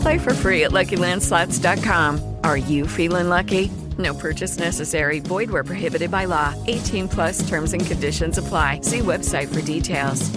Play for free at LuckyLandSlots.com. Are you feeling lucky? No purchase necessary. Void where prohibited by law. 18 plus terms and conditions apply. See website for details.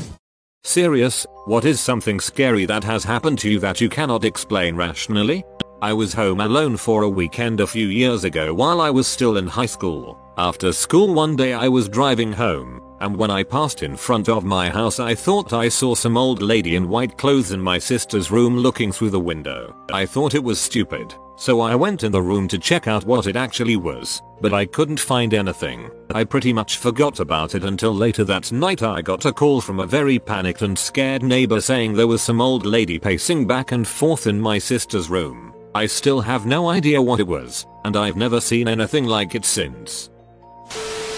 Serious, what is something scary that has happened to you that you cannot explain rationally? I was home alone for a weekend a few years ago while I was still in high school. After school one day I was driving home and when I passed in front of my house I thought I saw some old lady in white clothes in my sister's room looking through the window. I thought it was stupid, so I went in the room to check out what it actually was, but I couldn't find anything. I pretty much forgot about it until later that night I got a call from a very panicked and scared neighbor saying there was some old lady pacing back and forth in my sister's room. I still have no idea what it was, and I've never seen anything like it since.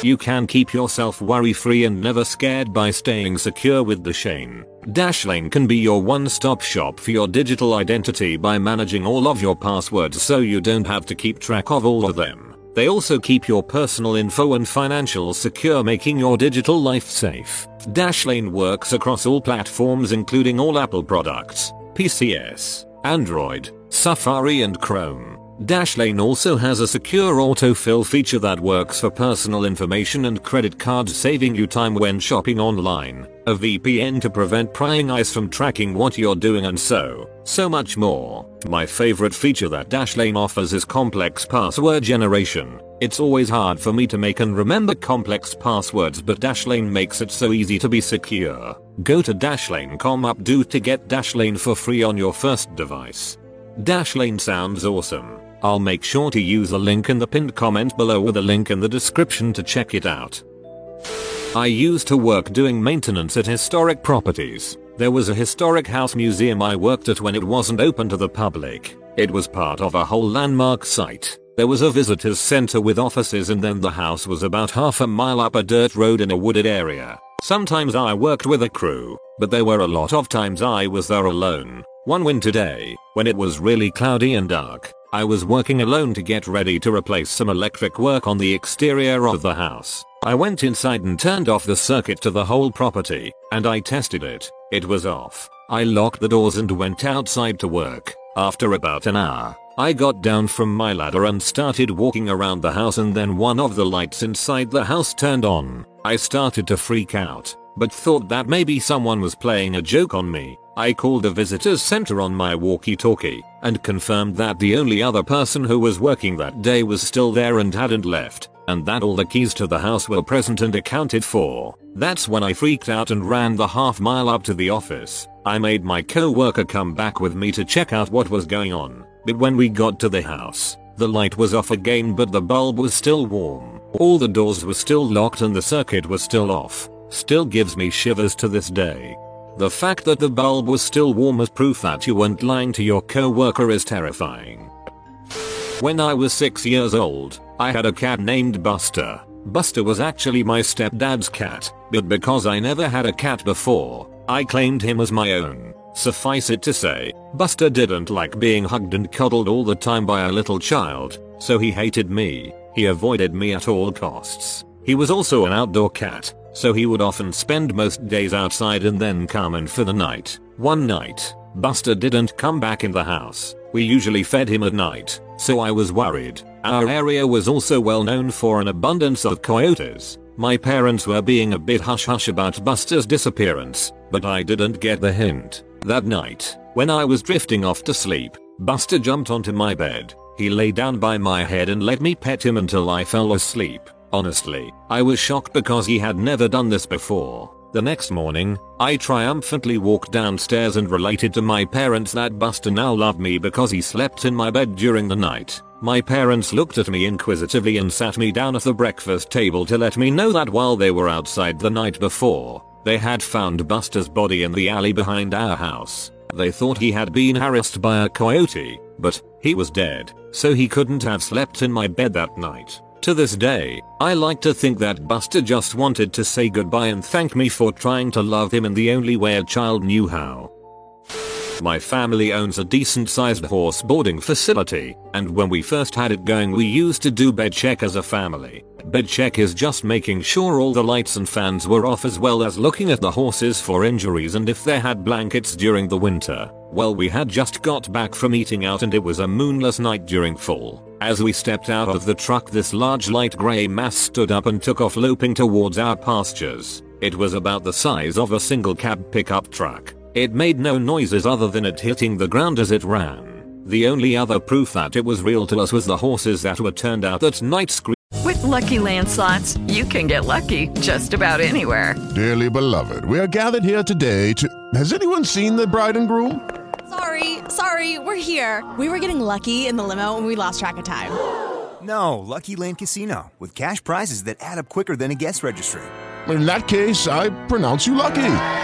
You can keep yourself worry free and never scared by staying secure with Dashlane. Dashlane can be your one stop shop for your digital identity by managing all of your passwords so you don't have to keep track of all of them. They also keep your personal info and financials secure making your digital life safe. Dashlane works across all platforms including all Apple products, PCS, Android, Safari and Chrome. Dashlane also has a secure autofill feature that works for personal information and credit cards saving you time when shopping online, a VPN to prevent prying eyes from tracking what you're doing and so, so much more. My favorite feature that Dashlane offers is complex password generation. It's always hard for me to make and remember complex passwords but Dashlane makes it so easy to be secure. Go to dashlane.com updo to get Dashlane for free on your first device. Dashlane sounds awesome. I'll make sure to use a link in the pinned comment below or a link in the description to check it out. I used to work doing maintenance at historic properties. There was a historic house museum I worked at when it wasn't open to the public. It was part of a whole landmark site. There was a visitors center with offices and then the house was about half a mile up a dirt road in a wooded area. Sometimes I worked with a crew, but there were a lot of times I was there alone. One winter day, when it was really cloudy and dark, I was working alone to get ready to replace some electric work on the exterior of the house. I went inside and turned off the circuit to the whole property, and I tested it. It was off. I locked the doors and went outside to work. After about an hour, I got down from my ladder and started walking around the house and then one of the lights inside the house turned on. I started to freak out, but thought that maybe someone was playing a joke on me. I called the visitors center on my walkie-talkie and confirmed that the only other person who was working that day was still there and hadn't left, and that all the keys to the house were present and accounted for. That's when I freaked out and ran the half mile up to the office. I made my co-worker come back with me to check out what was going on, but when we got to the house, the light was off again but the bulb was still warm. All the doors were still locked and the circuit was still off. Still gives me shivers to this day. The fact that the bulb was still warm as proof that you weren't lying to your coworker is terrifying. When I was 6 years old, I had a cat named Buster. Buster was actually my stepdad's cat, but because I never had a cat before, I claimed him as my own. Suffice it to say, Buster didn't like being hugged and cuddled all the time by a little child, so he hated me. He avoided me at all costs. He was also an outdoor cat, so he would often spend most days outside and then come in for the night. One night, Buster didn't come back in the house. We usually fed him at night, so I was worried. Our area was also well known for an abundance of coyotes. My parents were being a bit hush hush about Buster's disappearance, but I didn't get the hint. That night, when I was drifting off to sleep, Buster jumped onto my bed. He lay down by my head and let me pet him until I fell asleep. Honestly, I was shocked because he had never done this before. The next morning, I triumphantly walked downstairs and related to my parents that Buster now loved me because he slept in my bed during the night. My parents looked at me inquisitively and sat me down at the breakfast table to let me know that while they were outside the night before, they had found Buster's body in the alley behind our house. They thought he had been harassed by a coyote, but he was dead, so he couldn't have slept in my bed that night. To this day, I like to think that Buster just wanted to say goodbye and thank me for trying to love him in the only way a child knew how. My family owns a decent sized horse boarding facility, and when we first had it going we used to do bed check as a family. Bed check is just making sure all the lights and fans were off as well as looking at the horses for injuries and if they had blankets during the winter. Well we had just got back from eating out and it was a moonless night during fall. As we stepped out of the truck this large light grey mass stood up and took off loping towards our pastures. It was about the size of a single cab pickup truck. It made no noises other than it hitting the ground as it ran. The only other proof that it was real to us was the horses that were turned out at night screaming. With Lucky Land slots, you can get lucky just about anywhere. Dearly beloved, we are gathered here today to. Has anyone seen the bride and groom? Sorry, sorry, we're here. We were getting lucky in the limo and we lost track of time. No, Lucky Land Casino, with cash prizes that add up quicker than a guest registry. In that case, I pronounce you lucky.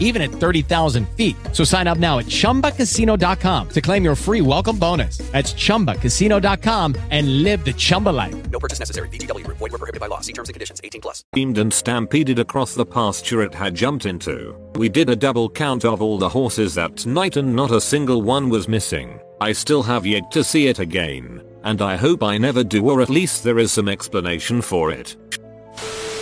even at 30,000 feet. So sign up now at ChumbaCasino.com to claim your free welcome bonus. That's ChumbaCasino.com and live the Chumba life. No purchase necessary. VGW Group. Void were prohibited by law. See terms and conditions. 18 plus. screamed and stampeded across the pasture it had jumped into. We did a double count of all the horses that night and not a single one was missing. I still have yet to see it again, and I hope I never do or at least there is some explanation for it.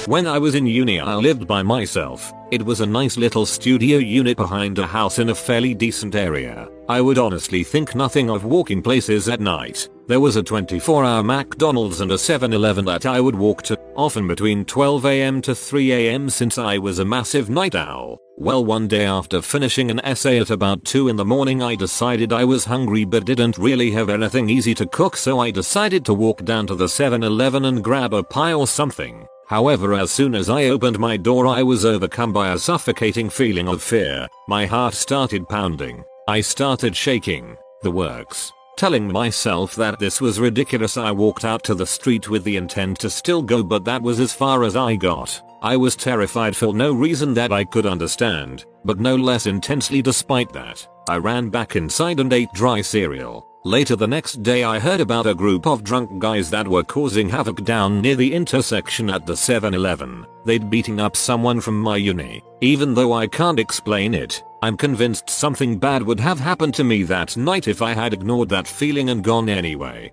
When I was in uni I lived by myself. It was a nice little studio unit behind a house in a fairly decent area. I would honestly think nothing of walking places at night. There was a 24 hour McDonald's and a 7-Eleven that I would walk to, often between 12am to 3am since I was a massive night owl. Well one day after finishing an essay at about 2 in the morning I decided I was hungry but didn't really have anything easy to cook so I decided to walk down to the 7-Eleven and grab a pie or something. However as soon as I opened my door I was overcome by a suffocating feeling of fear. My heart started pounding. I started shaking. The works. Telling myself that this was ridiculous I walked out to the street with the intent to still go but that was as far as I got. I was terrified for no reason that I could understand, but no less intensely despite that. I ran back inside and ate dry cereal. Later the next day I heard about a group of drunk guys that were causing havoc down near the intersection at the 7-Eleven. They'd beating up someone from my uni. Even though I can't explain it, I'm convinced something bad would have happened to me that night if I had ignored that feeling and gone anyway.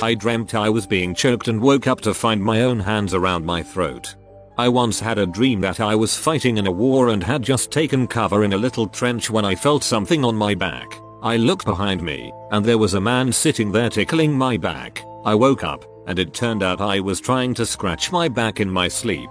I dreamt I was being choked and woke up to find my own hands around my throat. I once had a dream that I was fighting in a war and had just taken cover in a little trench when I felt something on my back. I looked behind me, and there was a man sitting there tickling my back. I woke up, and it turned out I was trying to scratch my back in my sleep.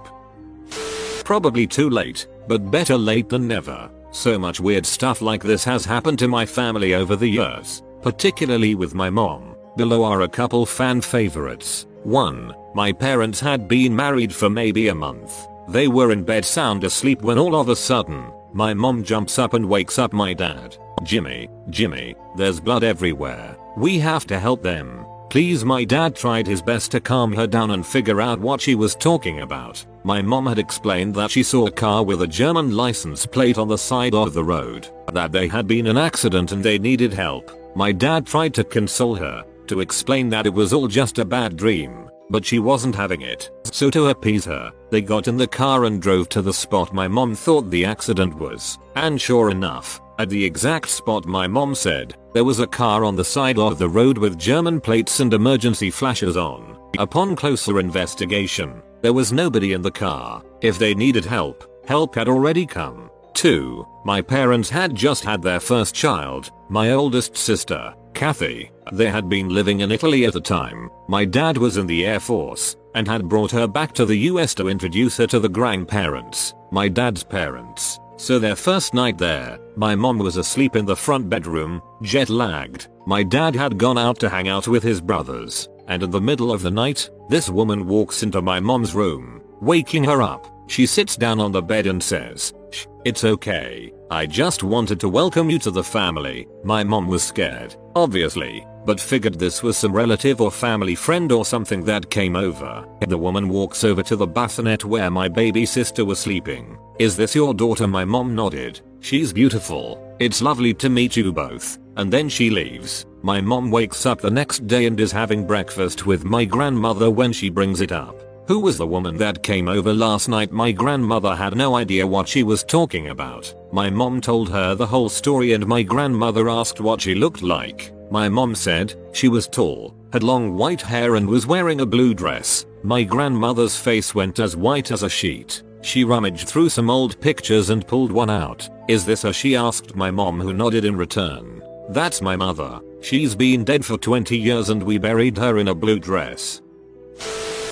Probably too late, but better late than never. So much weird stuff like this has happened to my family over the years, particularly with my mom. Below are a couple fan favorites. 1. My parents had been married for maybe a month. They were in bed sound asleep when all of a sudden, my mom jumps up and wakes up my dad. Jimmy, Jimmy, there's blood everywhere. We have to help them. Please my dad tried his best to calm her down and figure out what she was talking about. My mom had explained that she saw a car with a German license plate on the side of the road, that they had been an accident and they needed help. My dad tried to console her, to explain that it was all just a bad dream, but she wasn't having it. So to appease her, they got in the car and drove to the spot my mom thought the accident was. And sure enough, at the exact spot my mom said, there was a car on the side of the road with German plates and emergency flashes on. Upon closer investigation, there was nobody in the car. If they needed help, help had already come. 2. My parents had just had their first child, my oldest sister, Kathy. They had been living in Italy at the time. My dad was in the Air Force and had brought her back to the US to introduce her to the grandparents, my dad's parents. So their first night there, my mom was asleep in the front bedroom, jet lagged. My dad had gone out to hang out with his brothers, and in the middle of the night, this woman walks into my mom's room, waking her up. She sits down on the bed and says, Shh, it's okay. I just wanted to welcome you to the family. My mom was scared, obviously, but figured this was some relative or family friend or something that came over. The woman walks over to the bassinet where my baby sister was sleeping. Is this your daughter? My mom nodded. She's beautiful. It's lovely to meet you both. And then she leaves. My mom wakes up the next day and is having breakfast with my grandmother when she brings it up. Who was the woman that came over last night? My grandmother had no idea what she was talking about. My mom told her the whole story and my grandmother asked what she looked like. My mom said she was tall, had long white hair and was wearing a blue dress. My grandmother's face went as white as a sheet. She rummaged through some old pictures and pulled one out. Is this her? She asked my mom who nodded in return. That's my mother. She's been dead for 20 years and we buried her in a blue dress.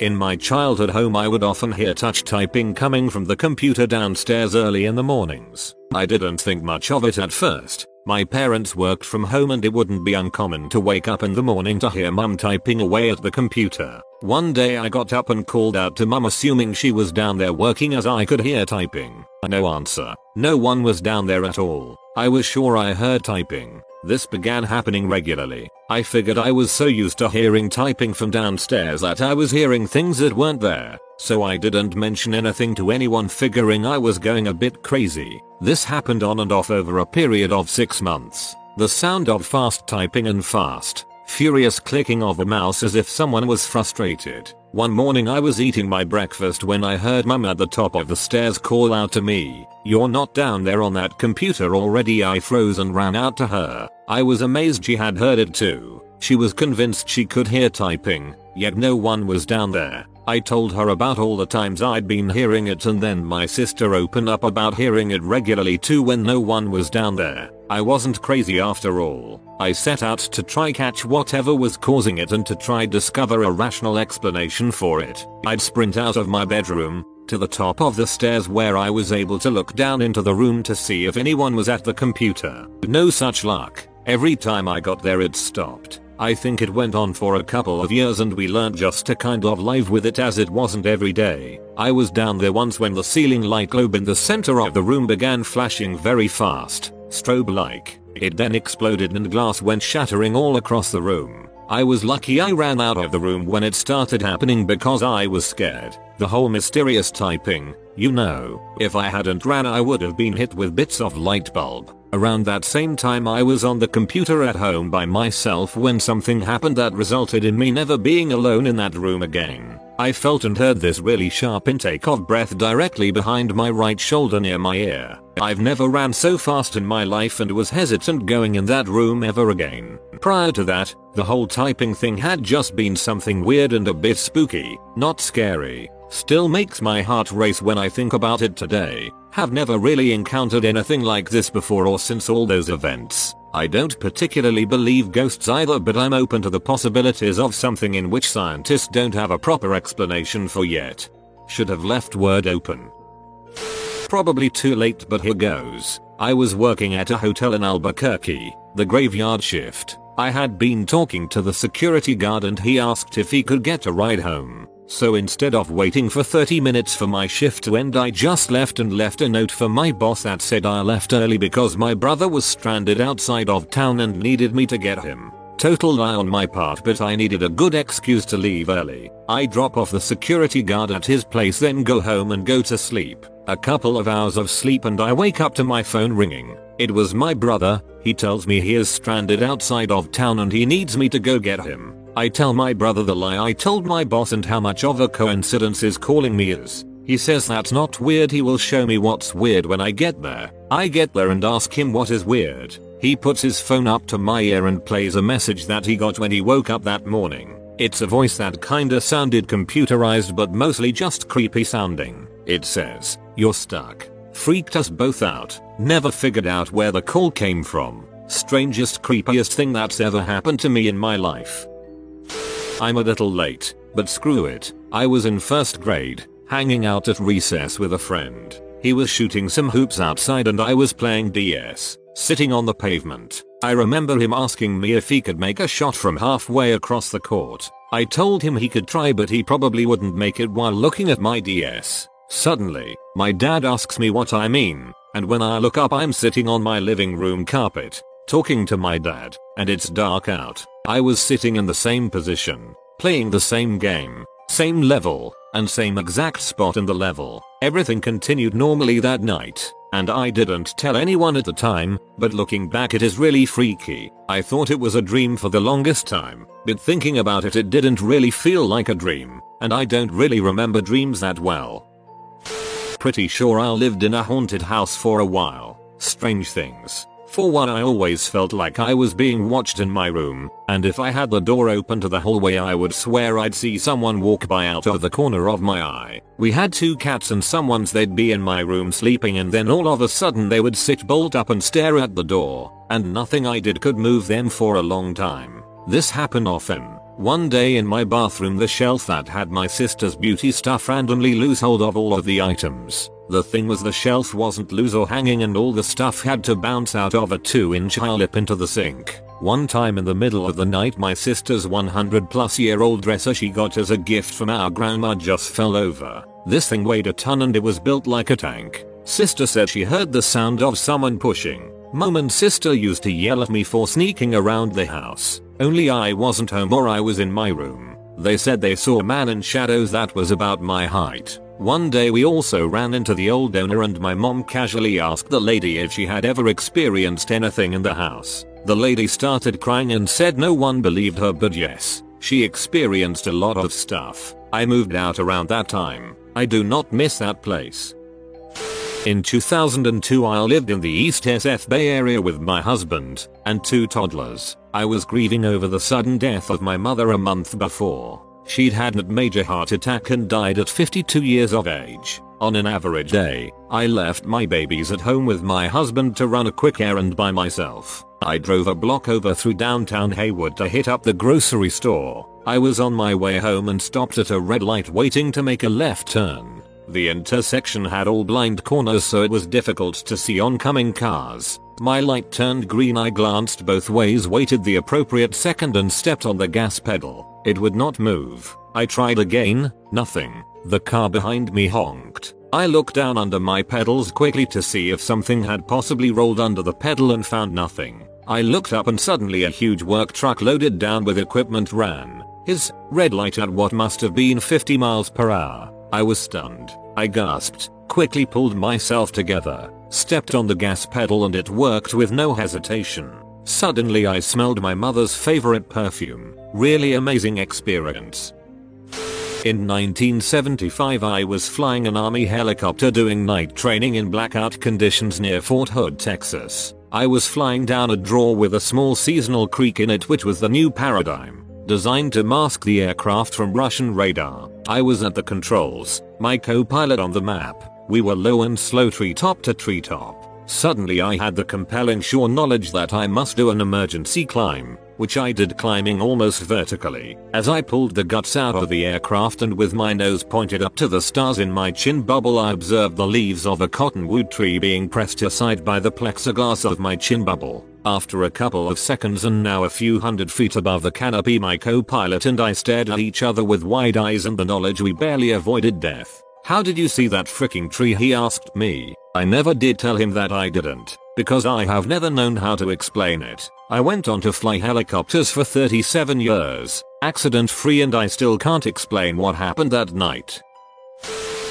In my childhood home I would often hear touch typing coming from the computer downstairs early in the mornings. I didn't think much of it at first. My parents worked from home and it wouldn't be uncommon to wake up in the morning to hear mum typing away at the computer. One day I got up and called out to mum assuming she was down there working as I could hear typing. No answer. No one was down there at all. I was sure I heard typing. This began happening regularly. I figured I was so used to hearing typing from downstairs that I was hearing things that weren't there, so I didn't mention anything to anyone figuring I was going a bit crazy. This happened on and off over a period of 6 months. The sound of fast typing and fast, furious clicking of a mouse as if someone was frustrated. One morning I was eating my breakfast when I heard mum at the top of the stairs call out to me, you're not down there on that computer already I froze and ran out to her. I was amazed she had heard it too. She was convinced she could hear typing, yet no one was down there. I told her about all the times I'd been hearing it and then my sister opened up about hearing it regularly too when no one was down there. I wasn't crazy after all. I set out to try catch whatever was causing it and to try discover a rational explanation for it. I'd sprint out of my bedroom, to the top of the stairs where I was able to look down into the room to see if anyone was at the computer. No such luck. Every time I got there it stopped. I think it went on for a couple of years and we learned just to kind of live with it as it wasn't every day. I was down there once when the ceiling light globe in the center of the room began flashing very fast, strobe like. It then exploded and glass went shattering all across the room. I was lucky I ran out of the room when it started happening because I was scared. The whole mysterious typing, you know, if I hadn't ran I would have been hit with bits of light bulb. Around that same time I was on the computer at home by myself when something happened that resulted in me never being alone in that room again. I felt and heard this really sharp intake of breath directly behind my right shoulder near my ear. I've never ran so fast in my life and was hesitant going in that room ever again. Prior to that, the whole typing thing had just been something weird and a bit spooky, not scary. Still makes my heart race when I think about it today. Have never really encountered anything like this before or since all those events. I don't particularly believe ghosts either but I'm open to the possibilities of something in which scientists don't have a proper explanation for yet. Should have left word open. Probably too late but here goes. I was working at a hotel in Albuquerque, the graveyard shift. I had been talking to the security guard and he asked if he could get a ride home. So instead of waiting for 30 minutes for my shift to end I just left and left a note for my boss that said I left early because my brother was stranded outside of town and needed me to get him. Total lie on my part but I needed a good excuse to leave early. I drop off the security guard at his place then go home and go to sleep. A couple of hours of sleep and I wake up to my phone ringing. It was my brother, he tells me he is stranded outside of town and he needs me to go get him. I tell my brother the lie I told my boss and how much of a coincidence his calling me is. He says that's not weird he will show me what's weird when I get there. I get there and ask him what is weird. He puts his phone up to my ear and plays a message that he got when he woke up that morning. It's a voice that kinda sounded computerized but mostly just creepy sounding. It says, you're stuck. Freaked us both out. Never figured out where the call came from. Strangest creepiest thing that's ever happened to me in my life. I'm a little late, but screw it. I was in first grade, hanging out at recess with a friend. He was shooting some hoops outside and I was playing DS, sitting on the pavement. I remember him asking me if he could make a shot from halfway across the court. I told him he could try but he probably wouldn't make it while looking at my DS. Suddenly, my dad asks me what I mean, and when I look up I'm sitting on my living room carpet, talking to my dad, and it's dark out. I was sitting in the same position, playing the same game, same level, and same exact spot in the level. Everything continued normally that night, and I didn't tell anyone at the time, but looking back it is really freaky. I thought it was a dream for the longest time, but thinking about it it didn't really feel like a dream, and I don't really remember dreams that well. Pretty sure I lived in a haunted house for a while. Strange things. For one I always felt like I was being watched in my room, and if I had the door open to the hallway I would swear I'd see someone walk by out of the corner of my eye. We had two cats and someone's they'd be in my room sleeping and then all of a sudden they would sit bolt up and stare at the door, and nothing I did could move them for a long time. This happened often. One day in my bathroom the shelf that had my sister's beauty stuff randomly lose hold of all of the items. The thing was the shelf wasn't loose or hanging and all the stuff had to bounce out of a 2 inch high lip into the sink. One time in the middle of the night my sister's 100 plus year old dresser she got as a gift from our grandma just fell over. This thing weighed a ton and it was built like a tank. Sister said she heard the sound of someone pushing. Mom and sister used to yell at me for sneaking around the house. Only I wasn't home or I was in my room. They said they saw a man in shadows that was about my height. One day we also ran into the old owner and my mom casually asked the lady if she had ever experienced anything in the house. The lady started crying and said no one believed her but yes, she experienced a lot of stuff. I moved out around that time. I do not miss that place. In 2002 I lived in the East SF Bay Area with my husband and two toddlers. I was grieving over the sudden death of my mother a month before. She'd had a major heart attack and died at 52 years of age. On an average day, I left my babies at home with my husband to run a quick errand by myself. I drove a block over through downtown Hayward to hit up the grocery store. I was on my way home and stopped at a red light waiting to make a left turn. The intersection had all blind corners so it was difficult to see oncoming cars. My light turned green I glanced both ways waited the appropriate second and stepped on the gas pedal. It would not move. I tried again, nothing. The car behind me honked. I looked down under my pedals quickly to see if something had possibly rolled under the pedal and found nothing. I looked up and suddenly a huge work truck loaded down with equipment ran. His red light at what must have been 50 miles per hour. I was stunned. I gasped, quickly pulled myself together, stepped on the gas pedal and it worked with no hesitation. Suddenly I smelled my mother's favorite perfume. Really amazing experience. In 1975 I was flying an army helicopter doing night training in blackout conditions near Fort Hood, Texas. I was flying down a draw with a small seasonal creek in it which was the new paradigm, designed to mask the aircraft from Russian radar. I was at the controls, my co-pilot on the map. We were low and slow treetop to treetop. Suddenly I had the compelling sure knowledge that I must do an emergency climb, which I did climbing almost vertically. As I pulled the guts out of the aircraft and with my nose pointed up to the stars in my chin bubble I observed the leaves of a cottonwood tree being pressed aside by the plexiglass of my chin bubble. After a couple of seconds and now a few hundred feet above the canopy my co-pilot and I stared at each other with wide eyes and the knowledge we barely avoided death. How did you see that freaking tree he asked me. I never did tell him that I didn't, because I have never known how to explain it. I went on to fly helicopters for 37 years, accident free and I still can't explain what happened that night.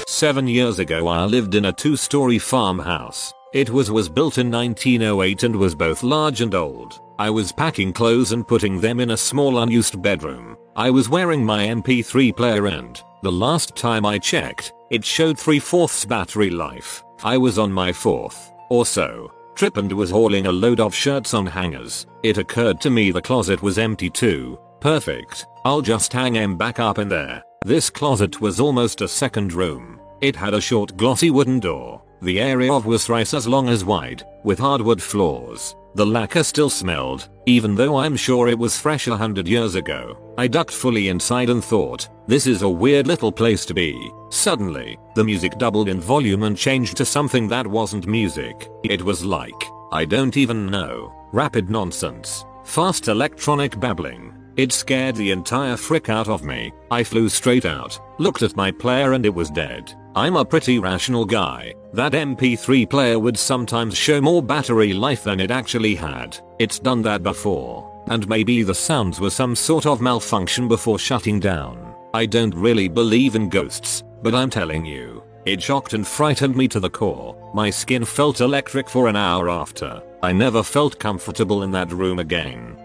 7 years ago I lived in a 2 story farmhouse. It was was built in 1908 and was both large and old. I was packing clothes and putting them in a small unused bedroom. I was wearing my MP3 player and, the last time I checked, it showed 3 fourths battery life. I was on my fourth, or so, trip and was hauling a load of shirts on hangers. It occurred to me the closet was empty too. Perfect, I'll just hang them back up in there. This closet was almost a second room. It had a short glossy wooden door. The area of was thrice as long as wide, with hardwood floors. The lacquer still smelled, even though I'm sure it was fresh a hundred years ago. I ducked fully inside and thought, this is a weird little place to be. Suddenly, the music doubled in volume and changed to something that wasn't music. It was like, I don't even know, rapid nonsense, fast electronic babbling. It scared the entire frick out of me. I flew straight out, looked at my player and it was dead. I'm a pretty rational guy. That MP3 player would sometimes show more battery life than it actually had. It's done that before. And maybe the sounds were some sort of malfunction before shutting down. I don't really believe in ghosts, but I'm telling you, it shocked and frightened me to the core. My skin felt electric for an hour after. I never felt comfortable in that room again.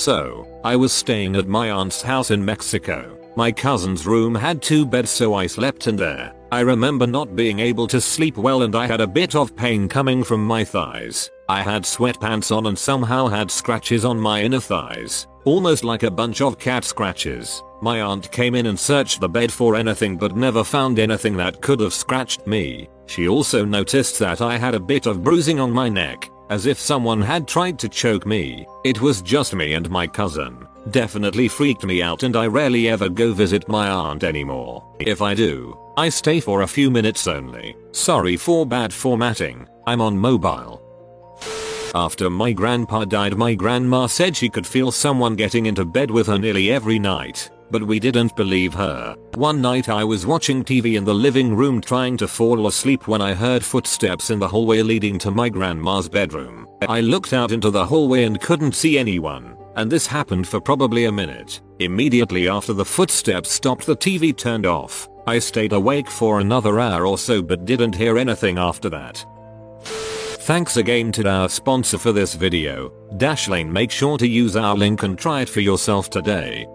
So, I was staying at my aunt's house in Mexico. My cousin's room had two beds so I slept in there. I remember not being able to sleep well and I had a bit of pain coming from my thighs. I had sweatpants on and somehow had scratches on my inner thighs. Almost like a bunch of cat scratches. My aunt came in and searched the bed for anything but never found anything that could have scratched me. She also noticed that I had a bit of bruising on my neck, as if someone had tried to choke me. It was just me and my cousin. Definitely freaked me out and I rarely ever go visit my aunt anymore. If I do, I stay for a few minutes only. Sorry for bad formatting, I'm on mobile. After my grandpa died my grandma said she could feel someone getting into bed with her nearly every night. But we didn't believe her. One night I was watching TV in the living room trying to fall asleep when I heard footsteps in the hallway leading to my grandma's bedroom. I looked out into the hallway and couldn't see anyone. And this happened for probably a minute. Immediately after the footsteps stopped the TV turned off. I stayed awake for another hour or so but didn't hear anything after that. Thanks again to our sponsor for this video, Dashlane make sure to use our link and try it for yourself today.